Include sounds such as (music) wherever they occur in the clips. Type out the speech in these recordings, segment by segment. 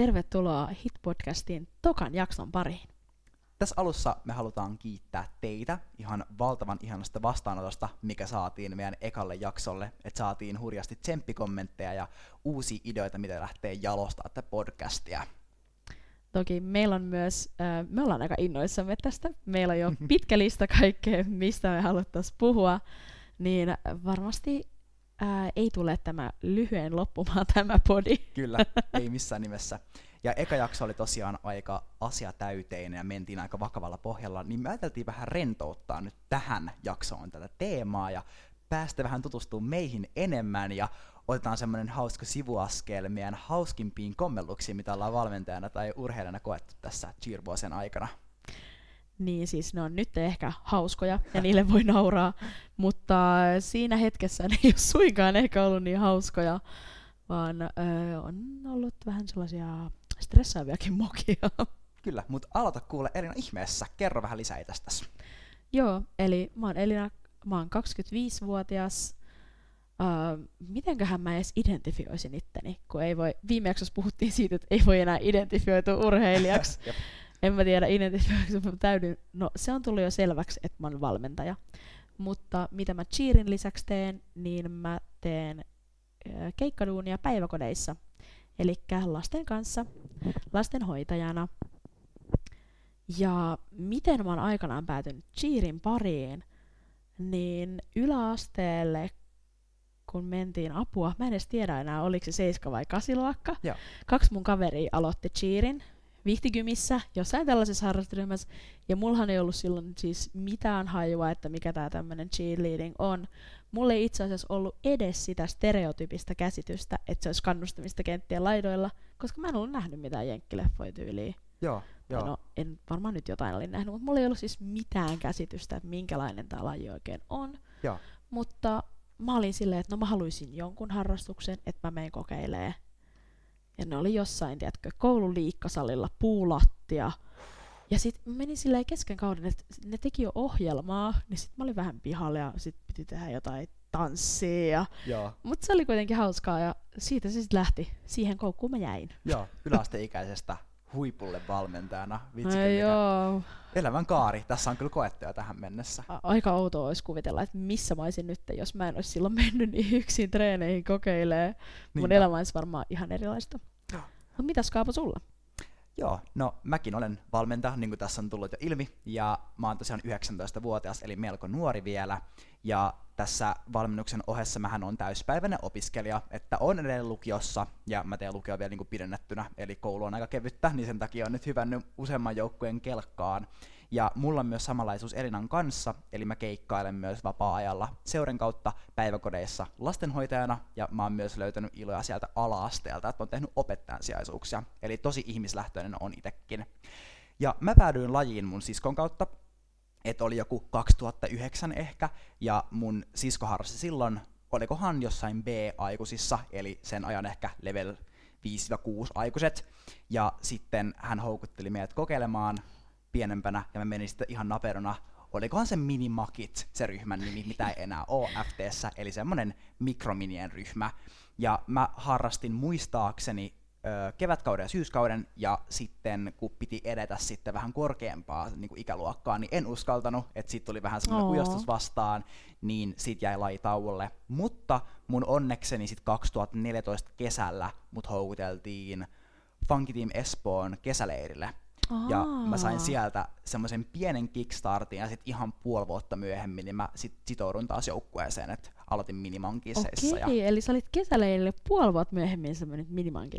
tervetuloa Hit-podcastin tokan jakson pariin. Tässä alussa me halutaan kiittää teitä ihan valtavan ihanasta vastaanotosta, mikä saatiin meidän ekalle jaksolle, että saatiin hurjasti tsemppikommentteja ja uusia ideoita, mitä lähtee jalostaa tätä podcastia. Toki meillä on myös, äh, me ollaan aika innoissamme tästä, meillä on jo (laughs) pitkä lista kaikkea, mistä me haluttaisiin puhua, niin varmasti ää, ei tule tämä lyhyen loppumaan (laughs) tämä podi. Kyllä, ei missään nimessä. Ja eka jakso oli tosiaan aika asiatäyteinen ja mentiin aika vakavalla pohjalla, niin me ajateltiin vähän rentouttaa nyt tähän jaksoon tätä teemaa ja päästä vähän tutustumaan meihin enemmän ja otetaan semmoinen hauska sivuaskel meidän hauskimpiin kommelluksiin, mitä ollaan valmentajana tai urheilijana koettu tässä cheer aikana niin siis ne on nyt ehkä hauskoja ja niille voi nauraa, mutta siinä hetkessä ne ei ole suinkaan ehkä ollut niin hauskoja, vaan ö, on ollut vähän sellaisia stressaaviakin mokia. Kyllä, mutta aloita kuule Elina ihmeessä. Kerro vähän lisää tästä. Joo, eli mä oon Elina, mä oon 25-vuotias. Uh, mitenköhän mä edes identifioisin itteni, kun ei voi, viime jaksossa puhuttiin siitä, että ei voi enää identifioitua urheilijaksi. (laughs) en mä tiedä identifioiko täydyn. No se on tullut jo selväksi, että mä oon valmentaja. Mutta mitä mä cheerin lisäksi teen, niin mä teen keikkaduunia päiväkodeissa. Eli lasten kanssa, lastenhoitajana. Ja miten mä oon aikanaan päätynyt cheerin pariin, niin yläasteelle, kun mentiin apua, mä en edes tiedä enää, oliko se 7 vai 8 luokka. Joo. Kaksi mun kaveria aloitti cheerin, vihtikymissä, jossain tällaisessa harrasturyhmässä, ja mullahan ei ollut silloin siis mitään hajua, että mikä tämä tämmöinen cheerleading on. Mulla ei itse asiassa ollut edes sitä stereotypista käsitystä, että se olisi kannustamista kenttien laidoilla, koska mä en ollut nähnyt mitään jenkkileffoja tyyliä. Joo, joo. No, en varmaan nyt jotain olin nähnyt, mutta mulla ei ollut siis mitään käsitystä, että minkälainen tämä laji oikein on. Joo. Mutta mä olin silleen, että no mä haluaisin jonkun harrastuksen, että mä menen kokeilemaan ja ne oli jossain, tiedätkö, koululiikkasalilla, puulattia. Ja sitten menin silleen kesken kauden, että ne teki jo ohjelmaa, niin sitten mä olin vähän pihalla ja sitten piti tehdä jotain tanssia. Mutta se oli kuitenkin hauskaa ja siitä se sitten lähti. Siihen koukkuun mä jäin. Joo, yläasteikäisestä huipulle valmentajana. Vitsi, Ai joo. Elämän kaari. Tässä on kyllä koettuja tähän mennessä. Aika outoa olisi kuvitella, että missä mä olisin nyt, jos mä en olisi silloin mennyt niin yksin treeneihin kokeilee. Mun elämä olisi varmaan ihan erilaista. Mutta mitäs Kaapo sulla? Joo, no mäkin olen valmentaja, niin kuin tässä on tullut jo ilmi, ja mä oon tosiaan 19-vuotias, eli melko nuori vielä, ja tässä valmennuksen ohessa mähän on täyspäiväinen opiskelija, että on edelleen lukiossa, ja mä teen lukio vielä niin kuin pidennettynä, eli koulu on aika kevyttä, niin sen takia on nyt hyvännyt useamman joukkueen kelkkaan, ja mulla on myös samanlaisuus Elinan kanssa, eli mä keikkailen myös vapaa-ajalla seuren kautta päiväkodeissa lastenhoitajana, ja mä oon myös löytänyt iloja sieltä ala-asteelta, että oon tehnyt opettajan sijaisuuksia, eli tosi ihmislähtöinen on itekin. Ja mä päädyin lajiin mun siskon kautta, että oli joku 2009 ehkä, ja mun sisko harrasti silloin, olikohan jossain B-aikuisissa, eli sen ajan ehkä level 5-6 aikuiset, ja sitten hän houkutteli meidät kokeilemaan pienempänä, ja mä menin sitten ihan naperona, olikohan se Minimakit, se ryhmän nimi, mitä ei enää ole FTssä, eli semmonen mikrominien ryhmä. Ja mä harrastin muistaakseni kevätkauden ja syyskauden, ja sitten kun piti edetä sitten vähän korkeampaa niin kuin ikäluokkaa, niin en uskaltanut, että sitten tuli vähän semmoinen kujostus vastaan, niin sit jäi laji tauolle. Mutta mun onnekseni sitten 2014 kesällä mut houkuteltiin Funky Team Espoon kesäleirille, ja mä sain sieltä semmoisen pienen kickstartin ja sitten ihan puoli vuotta myöhemmin niin mä sit sitoudun taas joukkueeseen, että aloitin minimankiseissa. Okei, ja... eli sä olit kesäleirille puoli vuotta myöhemmin sä menit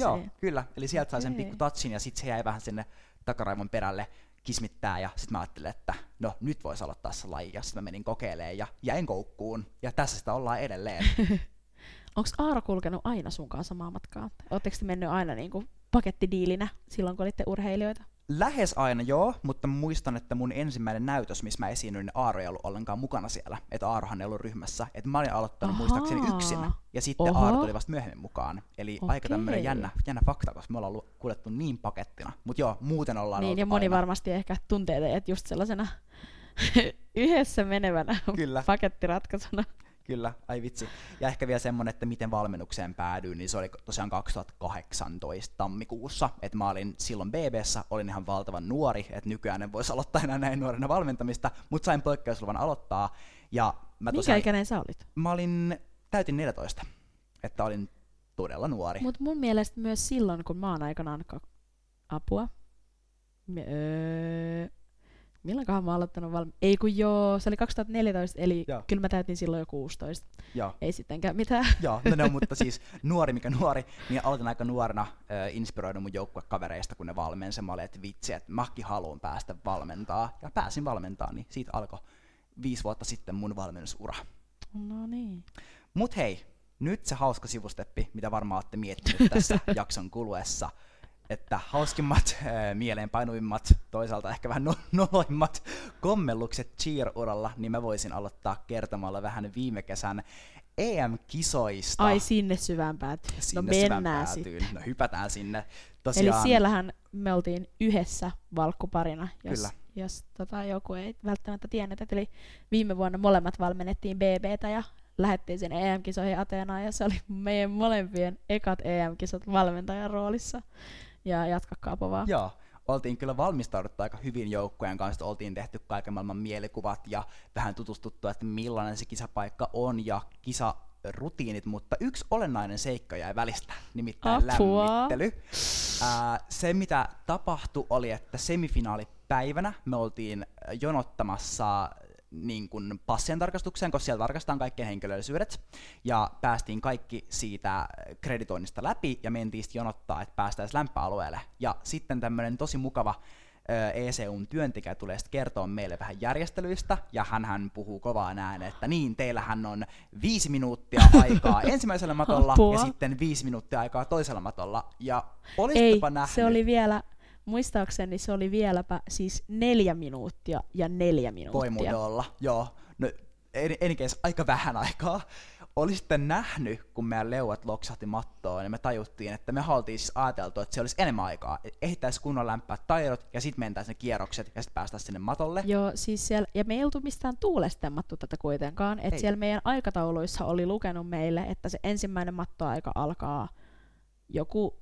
Joo, kyllä. Eli sieltä sai sen pikku touchin ja sitten se jäi vähän sinne takaraivon perälle kismittää ja sitten mä ajattelin, että no nyt voisi aloittaa se laji ja sitten mä menin kokeilemaan ja jäin koukkuun ja tässä sitä ollaan edelleen. (laughs) Onko Aaro kulkenut aina sun kanssa samaa matkaa? Oletteko te mennyt aina niinku pakettidiilinä silloin, kun olitte urheilijoita? Lähes aina joo, mutta muistan, että mun ensimmäinen näytös, missä mä esiinnyin, niin Aaro ei ollut ollenkaan mukana siellä. Että Aarohan ei ollut ryhmässä. Että mä olin aloittanut Ahaa. muistaakseni yksin. Ja sitten Oho. Aaro tuli vasta myöhemmin mukaan. Eli Okei. aika tämmöinen jännä, jännä fakta, koska me ollaan ollut kuljettu niin pakettina. Mutta joo, muuten ollaan Niin, ja moni aina. varmasti ehkä tuntee teidät just sellaisena (laughs) yhdessä menevänä Kyllä. pakettiratkaisuna. Kyllä, ai vitsi. Ja ehkä vielä semmonen, että miten valmennukseen päädyin, niin se oli tosiaan 2018 tammikuussa, että mä olin silloin BBssä, olin ihan valtavan nuori, että nykyään en voisi aloittaa enää näin nuorena valmentamista, mutta sain poikkeusluvan aloittaa. Ja mä tosiaan, Minkä ikäinen sä olit? Mä olin, täytin 14, että olin todella nuori. Mutta mun mielestä myös silloin, kun mä oon aikanaan apua, öö, milloinkohan mä oon aloittanut valmi... Ei kun joo, se oli 2014, eli joo. kyllä mä täytin silloin jo 16. Joo. Ei sittenkään mitään. Joo, no, no mutta siis (laughs) nuori mikä nuori, niin aloitin aika nuorena äh, inspiroidun mun joukkuekavereista, kun ne valmensi. Mä olin, että vitsi, että mäkin haluan päästä valmentaa. Ja pääsin valmentaa, niin siitä alkoi viisi vuotta sitten mun valmennusura. No niin. Mut hei, nyt se hauska sivusteppi, mitä varmaan olette miettinyt tässä (laughs) jakson kuluessa että hauskimmat, (laughs) äh, mieleenpainuvimmat, toisaalta ehkä vähän no- noloimmat kommellukset cheer-uralla, niin mä voisin aloittaa kertomalla vähän viime kesän EM-kisoista. Ai sinne syvään päätyyn. No sinne no mennään sitten. No hypätään sinne. Tosiaan... Eli siellähän me oltiin yhdessä valkkuparina, jos, Kyllä. jos tota, joku ei välttämättä tiennyt. Eli viime vuonna molemmat valmennettiin BBtä ja lähdettiin sinne EM-kisoihin Ateenaan ja se oli meidän molempien ekat EM-kisat valmentajan roolissa ja jatkakaa povaa. Joo, oltiin kyllä valmistauduttu aika hyvin joukkojen kanssa, oltiin tehty kaiken maailman mielikuvat ja vähän tutustuttu, että millainen se kisapaikka on ja kisa rutiinit, mutta yksi olennainen seikka jäi välistä, nimittäin Apua. lämmittely. Ää, se, mitä tapahtui, oli, että semifinaalipäivänä me oltiin jonottamassa niin kuin passien tarkastukseen, koska siellä tarkastetaan kaikkien henkilöllisyydet, ja päästiin kaikki siitä kreditoinnista läpi, ja mentiin sitten jonottaa, että päästäisiin lämpöalueelle. Ja sitten tämmöinen tosi mukava ECUn työntekijä tulee sitten kertoa meille vähän järjestelyistä, ja hän puhuu kovaa näin, että niin, teillähän on viisi minuuttia (laughs) aikaa ensimmäisellä matolla, Apua. ja sitten viisi minuuttia aikaa toisella matolla, ja Ei, nähnyt? se oli vielä muistaakseni se oli vieläpä siis neljä minuuttia ja neljä minuuttia. Voi olla, joo. No, en, en aika vähän aikaa. Oli sitten nähnyt, kun meidän leuat loksahti mattoon, niin me tajuttiin, että me haltiin siis ajateltu, että se olisi enemmän aikaa. Ehdittäisi kunnon lämpää taidot, ja sitten mentäisiin ne kierrokset, ja sitten päästäisiin sinne matolle. Joo, siis siellä, ja me ei oltu mistään tuulestemmattu tätä kuitenkaan. Että siellä meidän aikatauluissa oli lukenut meille, että se ensimmäinen mattoaika alkaa joku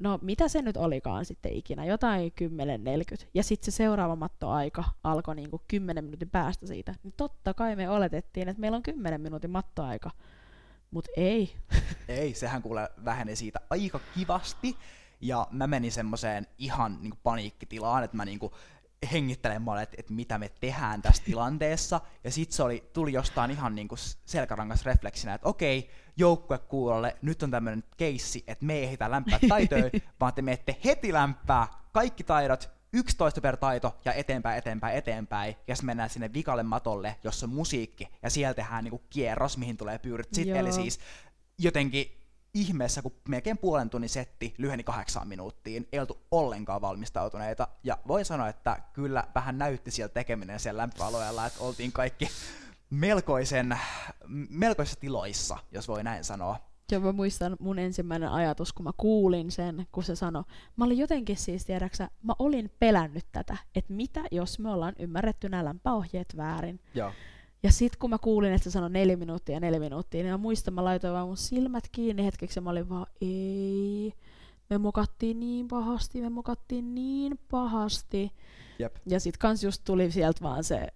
no mitä se nyt olikaan sitten ikinä, jotain 10.40. Ja sitten se seuraava mattoaika alkoi niinku 10 minuutin päästä siitä. Niin totta kai me oletettiin, että meillä on 10 minuutin mattoaika. Mutta ei. (laughs) Ei, sehän kuule väheni siitä aika kivasti. Ja mä menin semmoiseen ihan niinku paniikkitilaan, että mä niinku hengittelemaan, että, että mitä me tehdään tässä tilanteessa. Ja sitten se oli, tuli jostain ihan niinku selkärangas refleksinä, että okei, joukkuekuulolle, nyt on tämmöinen keissi, että me ei ehditä lämpää taitoja, (laughs) vaan te menette heti lämpää kaikki taidot, 11 per taito ja eteenpäin, eteenpäin, eteenpäin, ja sitten mennään sinne vikalle matolle, jossa on musiikki, ja siellä tehdään niinku kierros, mihin tulee pyyrit. Sitten, eli siis jotenkin ihmeessä, kun melkein puolen tunnin setti lyheni kahdeksaan minuuttiin, ei oltu ollenkaan valmistautuneita, ja voi sanoa, että kyllä vähän näytti siellä tekeminen siellä lämpöalueella, että oltiin kaikki melkoisen, melkoisissa tiloissa, jos voi näin sanoa. Joo, mä muistan mun ensimmäinen ajatus, kun mä kuulin sen, kun se sanoi. Mä olin jotenkin siis, tiedäksä, mä olin pelännyt tätä, että mitä jos me ollaan ymmärretty nämä lämpöohjeet väärin. Joo. Ja sit kun mä kuulin, että se sanoi neljä minuuttia ja neljä minuuttia, niin mä muistan, mä laitoin vaan mun silmät kiinni hetkeksi ja mä olin vaan, ei, me mokattiin niin pahasti, me mokattiin niin pahasti. Jep. Ja sit kans just tuli sieltä vaan se,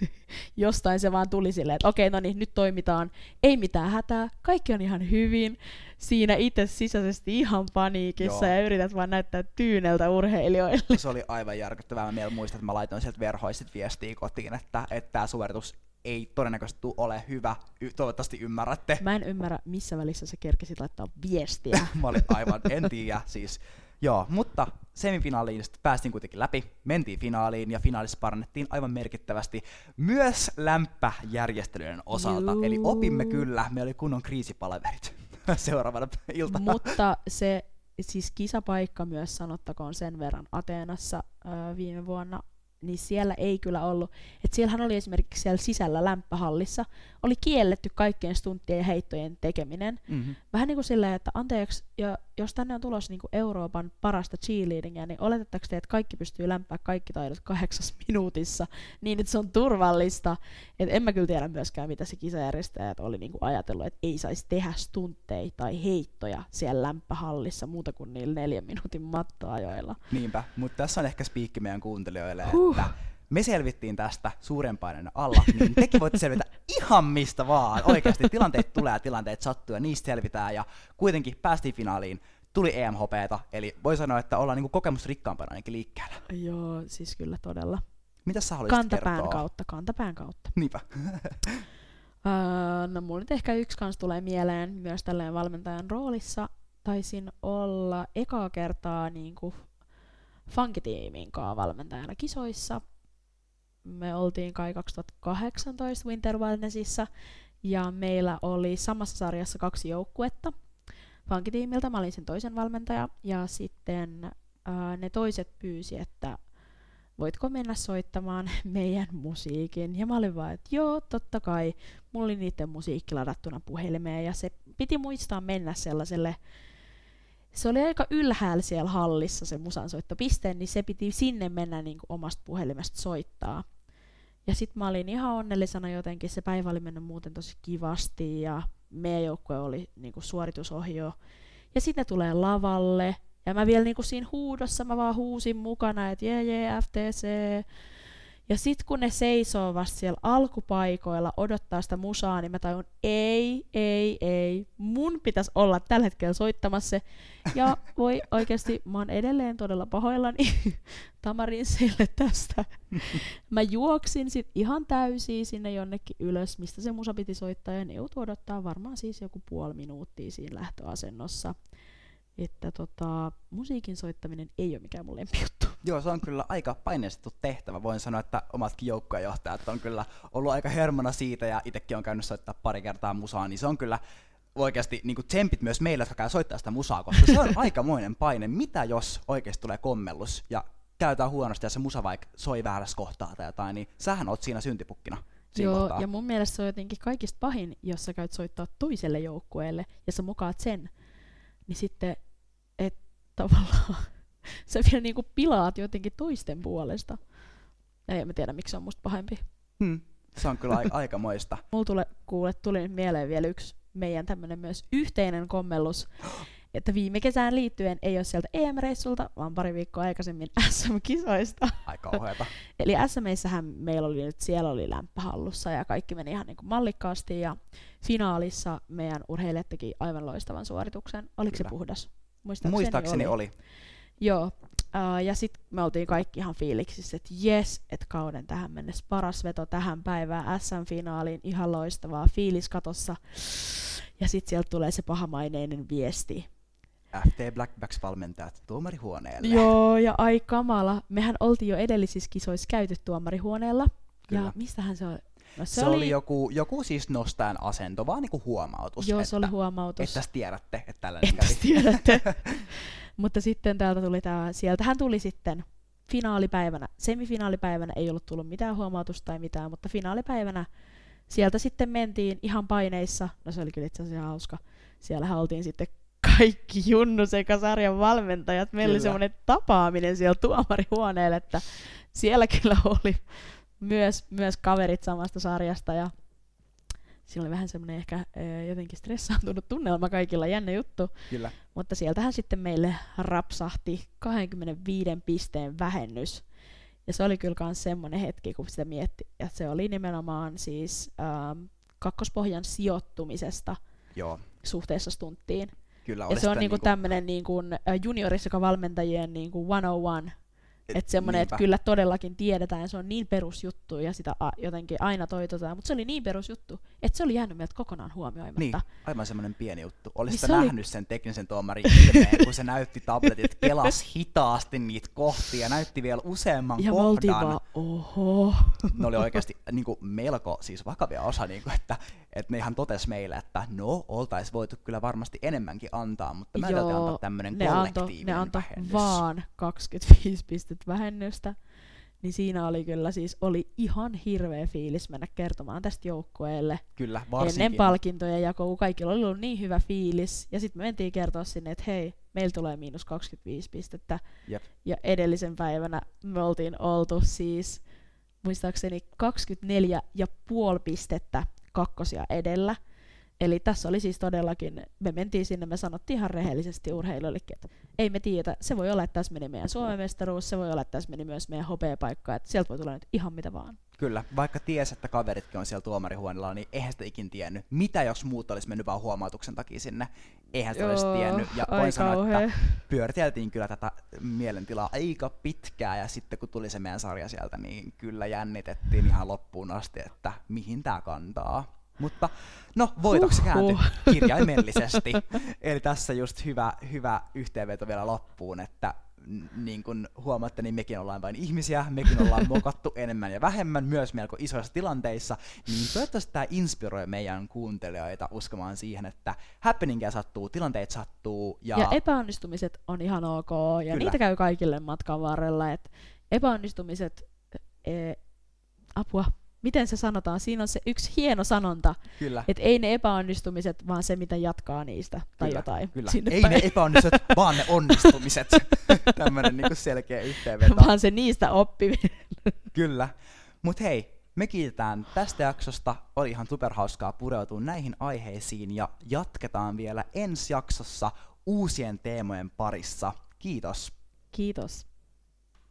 (laughs) jostain se vaan tuli silleen, että okei, no niin, nyt toimitaan, ei mitään hätää, kaikki on ihan hyvin. Siinä itse sisäisesti ihan paniikissa Joo. ja yrität vaan näyttää tyyneltä urheilijoille. Se oli aivan järkyttävää. Mä muistan, että mä laitoin sieltä verhoisit viestiä kotiin, että, että tämä suoritus ei todennäköisesti tule ole hyvä. Y- toivottavasti ymmärrätte. Mä en ymmärrä, missä välissä sä kerkesit laittaa viestiä. (laughs) mä olin aivan, en tiedä. Siis, joo, mutta semifinaaliin päästiin kuitenkin läpi, mentiin finaaliin ja finaalissa parannettiin aivan merkittävästi myös lämpäjärjestelyjen osalta. Juu. Eli opimme kyllä, meillä oli kunnon kriisipalaverit (laughs) seuraavana iltana. Mutta se siis kisapaikka myös sanottakoon sen verran Ateenassa äh, viime vuonna niin siellä ei kyllä ollut. Et siellähän oli esimerkiksi siellä sisällä lämpöhallissa, oli kielletty kaikkien stunttien ja heittojen tekeminen. Mm-hmm. Vähän niin kuin silleen, että anteeksi, ja jos tänne on tulossa niin Euroopan parasta cheerleadingia, niin oletetteko te, että kaikki pystyy lämpää kaikki taidot kahdeksas minuutissa, niin että se on turvallista. Et en mä kyllä tiedä myöskään, mitä se kisajärjestäjät oli niin ajatellut, että ei saisi tehdä stuntteja tai heittoja siellä lämpöhallissa muuta kuin niillä neljän minuutin mattoajoilla. Niinpä, mutta tässä on ehkä spiikki meidän kuuntelijoille, huh. että me selvittiin tästä suuren paineen alla, niin tekin voitte selvitä ihan mistä vaan. Oikeasti tilanteet tulee ja tilanteet sattuu ja niistä selvitään ja kuitenkin päästiin finaaliin. Tuli EMHPta, eli voi sanoa, että ollaan niinku kokemusrikkaampana ainakin liikkeellä. Joo, siis kyllä todella. Mitä sä haluaisit kantapään kertoa? kautta, kantapään kautta. Niinpä. uh, no mulla nyt ehkä yksi kans tulee mieleen myös tälleen valmentajan roolissa. Taisin olla ekaa kertaa niinku funkitiimin valmentajana kisoissa me oltiin kai 2018 Winter Wellnessissa, ja meillä oli samassa sarjassa kaksi joukkuetta. Funkitiimiltä mä olin sen toisen valmentaja, ja sitten ää, ne toiset pyysi, että voitko mennä soittamaan (laughs) meidän musiikin. Ja mä olin vaan, että joo, totta kai. Mulla oli niiden musiikki ladattuna puhelimeen, ja se piti muistaa mennä sellaiselle se oli aika ylhäällä siellä hallissa se musansoittopiste, niin se piti sinne mennä niin kuin omasta puhelimesta soittaa. Ja sitten mä olin ihan onnellisena jotenkin, se päivä oli mennyt muuten tosi kivasti ja meidän joukkue oli niinku suoritusohjo. Ja sitten tulee lavalle, ja mä vielä niinku siinä huudossa mä vaan huusin mukana, että jee jee FTC, ja sit kun ne seisoo vasta siellä alkupaikoilla odottaa sitä musaa, niin mä tajun, ei, ei, ei, mun pitäisi olla tällä hetkellä soittamassa se. Ja voi oikeasti, mä oon edelleen todella pahoillani (laughs) Tamarin sille tästä. Mä juoksin sit ihan täysin sinne jonnekin ylös, mistä se musa piti soittaa, ja ne odottaa varmaan siis joku puoli minuuttia siinä lähtöasennossa että tota, musiikin soittaminen ei ole mikään mun lempijuttu. Joo, se on kyllä aika paineistettu tehtävä. Voin sanoa, että omatkin joukkojenjohtajat on kyllä ollut aika hermona siitä ja itsekin on käynyt soittaa pari kertaa musaa, niin se on kyllä oikeasti niin kuin tsempit myös meille, jotka käy soittaa sitä musaa, koska se on (laughs) aikamoinen paine. Mitä jos oikeasti tulee kommellus ja käytetään huonosti ja se musa vaikka soi väärässä kohtaa tai jotain, niin sähän oot siinä syntipukkina. Joo, kohtaa. ja mun mielestä se on jotenkin kaikista pahin, jos sä käyt soittaa toiselle joukkueelle ja sä mukaat sen, niin sitten että tavallaan sä vielä niinku pilaat jotenkin toisten puolesta. Ei mä tiedä, miksi se on musta pahempi. Hmm. Se on kyllä (laughs) aika moista. Mulla tule, kuule, tuli nyt mieleen vielä yksi meidän tämmönen myös yhteinen kommellus, (gasps) että viime kesään liittyen ei ole sieltä EM-reissulta, vaan pari viikkoa aikaisemmin (laughs) SM-kisoista. Aika ohjata. (laughs) Eli SMissähän meillä oli nyt, siellä oli lämpöhallussa ja kaikki meni ihan niin kuin mallikkaasti ja finaalissa meidän urheilijat teki aivan loistavan suorituksen. Oliko Kyllä. se puhdas? Muistaakseni, Muistaakseni oli. oli. Joo, uh, ja sitten me oltiin kaikki ihan fiiliksissä, että jes, että kauden tähän mennessä paras veto tähän päivään SM-finaaliin, ihan loistavaa, fiilis katossa. Ja sitten sieltä tulee se pahamaineinen viesti. FT Blackbacks valmentajat tuomarihuoneelle. Joo, ja ai kamala. Mehän oltiin jo edellisissä kisoissa käyty tuomarihuoneella. Kyllä. Ja mistähän se on? No se, se oli... oli joku, joku siis nostajan asento, vaan niinku huomautus. Joo, että, se oli huomautus. Että tiedätte, että tällainen Että tiedätte. (laughs) Mutta sitten täältä tuli tää, sieltähän tuli sitten finaalipäivänä, semifinaalipäivänä ei ollut tullut mitään huomautusta tai mitään, mutta finaalipäivänä sieltä sitten mentiin ihan paineissa, no se oli kyllä itse asiassa hauska, siellähän oltiin sitten kaikki Junnu sekä sarjan valmentajat, meillä kyllä. oli semmoinen tapaaminen siellä tuomarihuoneelle, että siellä kyllä oli myös, myös kaverit samasta sarjasta ja siinä oli vähän semmoinen ehkä jotenkin stressaantunut tunnelma kaikilla, jännä juttu. Kyllä. Mutta sieltähän sitten meille rapsahti 25 pisteen vähennys. Ja se oli kyllä myös semmoinen hetki, kun sitä mietti, että se oli nimenomaan siis ähm, kakkospohjan sijoittumisesta Joo. suhteessa stunttiin. Kyllä, ja se on niinku, niinku tämmöinen niinku, juniorissa valmentajien niinku 101 että semmoinen, että kyllä todellakin tiedetään, se on niin perusjuttu ja sitä a, jotenkin aina toitotaan, mutta se oli niin perusjuttu, että se oli jäänyt meiltä kokonaan huomioimatta. Niin, aivan semmoinen pieni juttu. Olisitko niin nähnyt oli... sen teknisen tuomarin ilmeen, kun se näytti tabletit, (laughs) kelas hitaasti niitä kohtia, näytti vielä useamman ja kohdan. Ja vaan, oho. Ne oli oikeasti niin kuin, melko siis vakavia osa, niin kuin, että, että ne ihan totes meille, että no, oltaisiin voitu kyllä varmasti enemmänkin antaa, mutta mä Joo, antaa tämmöinen kollektiivinen ne antoi vaan 25 pistettä vähennystä, niin siinä oli kyllä siis oli ihan hirveä fiilis mennä kertomaan tästä joukkueelle. Kyllä, varsinkin. Ennen palkintoja jakoa, kaikilla oli ollut niin hyvä fiilis. Ja sitten me mentiin kertoa sinne, että hei, meillä tulee miinus 25 pistettä. Jep. Ja edellisen päivänä me oltiin oltu siis muistaakseni 24,5 pistettä kakkosia edellä. Eli tässä oli siis todellakin, me mentiin sinne, me sanottiin ihan rehellisesti urheilijoillekin, että ei me tiedä, se voi olla, että tässä meni meidän Suomen mestaruus, se voi olla, että tässä meni myös meidän hopeapaikka, että sieltä voi tulla nyt ihan mitä vaan. Kyllä, vaikka ties, että kaveritkin on siellä tuomarihuoneella, niin eihän sitä ikin tiennyt. Mitä jos muut olisi mennyt vaan huomautuksen takia sinne? Eihän sitä Joo, olisi tiennyt. Ja voin sanoa, että pyöriteltiin kyllä tätä mielentilaa aika pitkään, ja sitten kun tuli se meidän sarja sieltä, niin kyllä jännitettiin ihan loppuun asti, että mihin tämä kantaa. Mutta no, voitoksi kääntyi kirjaimellisesti. Eli tässä just hyvä, hyvä yhteenveto vielä loppuun, että niin kuin huomaatte, niin mekin ollaan vain ihmisiä, mekin ollaan (laughs) mokattu enemmän ja vähemmän, myös melko isoissa tilanteissa, niin toivottavasti tämä inspiroi meidän kuuntelijoita uskomaan siihen, että happeningia sattuu, tilanteet sattuu. Ja, ja epäonnistumiset on ihan ok, ja Kyllä. niitä käy kaikille matkan varrella, että epäonnistumiset, e, apua, miten se sanotaan, siinä on se yksi hieno sanonta, kyllä. että ei ne epäonnistumiset, vaan se, mitä jatkaa niistä, tai kyllä, jotain. Kyllä. Ei päin. ne epäonnistumiset, (laughs) vaan ne onnistumiset. (laughs) Tämmöinen niin selkeä yhteenveto. Vaan se niistä oppiminen. (laughs) kyllä. Mutta hei, me kiitetään tästä jaksosta. Oli ihan superhauskaa pureutua näihin aiheisiin ja jatketaan vielä ensi jaksossa uusien teemojen parissa. Kiitos. Kiitos.